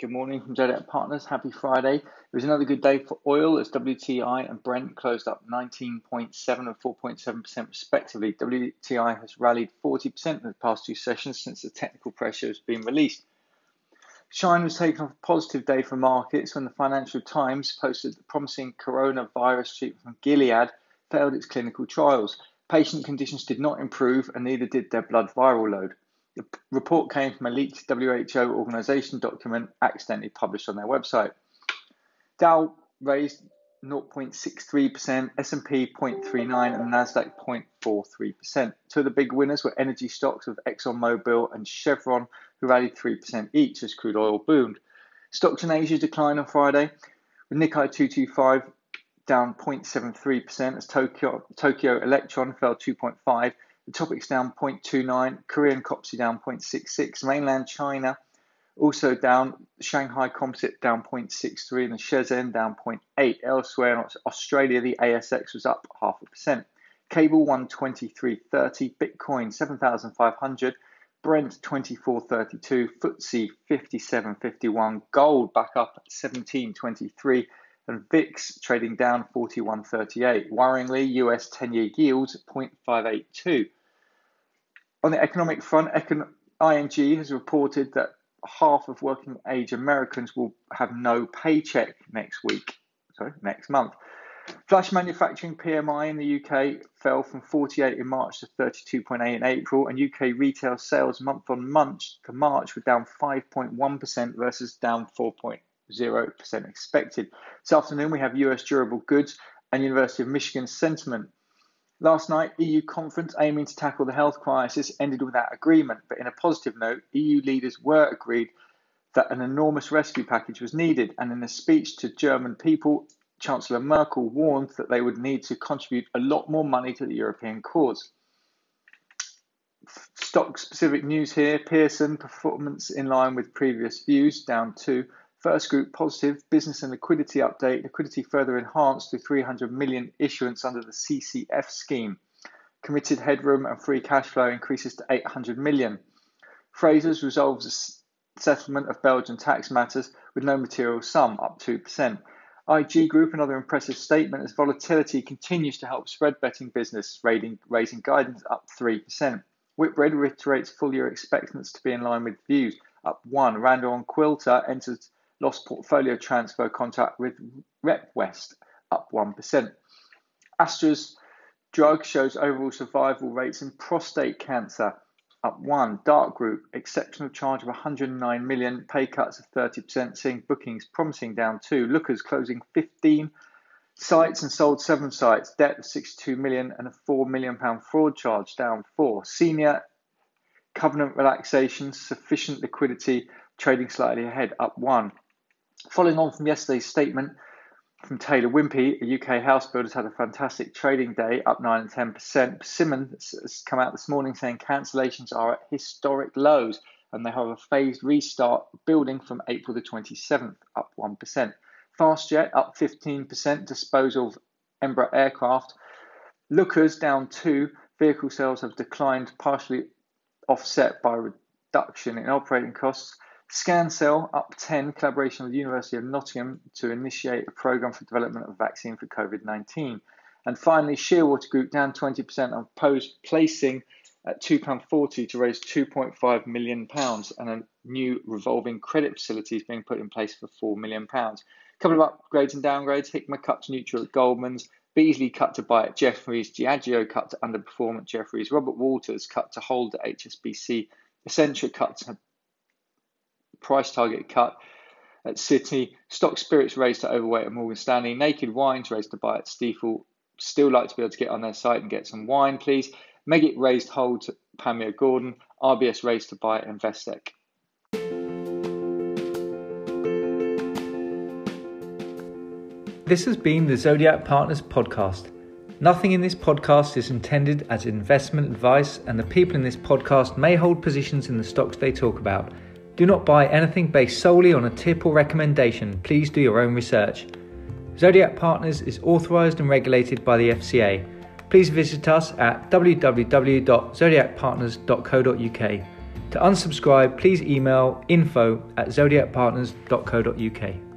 Good morning from Zodiac Partners. Happy Friday. It was another good day for oil as WTI and Brent closed up 19.7 and 4.7% respectively. WTI has rallied 40% in the past two sessions since the technical pressure has been released. Shine was taken off a positive day for markets when the Financial Times posted the promising coronavirus treatment from Gilead failed its clinical trials. Patient conditions did not improve and neither did their blood viral load. The report came from a leaked WHO organization document accidentally published on their website. Dow raised 0.63%, S&P 0.39 and Nasdaq 0.43%. Two of the big winners were energy stocks of ExxonMobil and Chevron who rallied 3% each as crude oil boomed. Stocks in Asia declined on Friday with Nikkei 225 down 0.73% as Tokyo, Tokyo Electron fell 2.5 the Topix down 0.29, Korean KOSPI down 0.66, mainland China also down, Shanghai Composite down 0.63, and the Shenzhen down 0.8. Elsewhere in Australia, the ASX was up half a percent. Cable 123.30, Bitcoin 7,500, Brent 24.32, FTSE 57.51, gold back up at 17.23 and VIX trading down 41.38. Worryingly, US 10 year yields at 0.582. On the economic front, ING has reported that half of working age Americans will have no paycheck next week, sorry, next month. Flash manufacturing PMI in the UK fell from 48 in March to 32.8 in April, and UK retail sales month on month to March were down 5.1% versus down 4.0 0% expected. This afternoon, we have US durable goods and University of Michigan sentiment. Last night, EU conference aiming to tackle the health crisis ended without agreement, but in a positive note, EU leaders were agreed that an enormous rescue package was needed, and in a speech to German people, Chancellor Merkel warned that they would need to contribute a lot more money to the European cause. Stock specific news here. Pearson performance in line with previous views, down to First group positive business and liquidity update. Liquidity further enhanced to 300 million issuance under the CCF scheme. Committed headroom and free cash flow increases to 800 million. Frasers resolves settlement of Belgian tax matters with no material sum, up 2%. IG Group, another impressive statement as volatility continues to help spread betting business, rating, raising guidance up 3%. Whitbread reiterates full year expectance to be in line with views, up 1. Randall and Quilter enters lost portfolio transfer contract with RepWest, up 1%. Astra's drug shows overall survival rates in prostate cancer, up 1. Dart Group, exceptional charge of 109 million, pay cuts of 30%, seeing bookings promising down 2. Lookers closing 15 sites and sold 7 sites, debt of 62 million and a 4 million pound fraud charge down 4. Senior covenant relaxation, sufficient liquidity, trading slightly ahead, up 1. Following on from yesterday's statement from Taylor Wimpey, a UK house builder has had a fantastic trading day, up 9 and 10%. Persimmon has come out this morning saying cancellations are at historic lows and they have a phased restart building from April the 27th, up 1%. Fastjet up 15%, disposal of Embraer aircraft. Lookers down 2, vehicle sales have declined, partially offset by reduction in operating costs. Scancell up 10, collaboration with the University of Nottingham to initiate a program for development of vaccine for COVID 19. And finally, Shearwater Group down 20% on post placing at £2.40 to raise £2.5 million and a new revolving credit facility is being put in place for £4 million. A couple of upgrades and downgrades. Hikma cut to neutral at Goldman's, Beazley cut to buy at Jefferies, Diageo cut to underperform at Jefferies, Robert Walters cut to hold at HSBC, Essentra cut to price target cut at Citi. Stock Spirits raised to overweight at Morgan Stanley. Naked Wines raised to buy at Stifel. Still like to be able to get on their site and get some wine, please. Meggitt raised hold to Panmure Gordon. RBS raised to buy at Investec. This has been the Zodiac Partners podcast. Nothing in this podcast is intended as investment advice, and the people in this podcast may hold positions in the stocks they talk about. Do not buy anything based solely on a tip or recommendation. Please do your own research. Zodiac Partners is authorized and regulated by the FCA. Please visit us at www.zodiacpartners.co.uk. To unsubscribe, please email info at zodiacpartners.co.uk.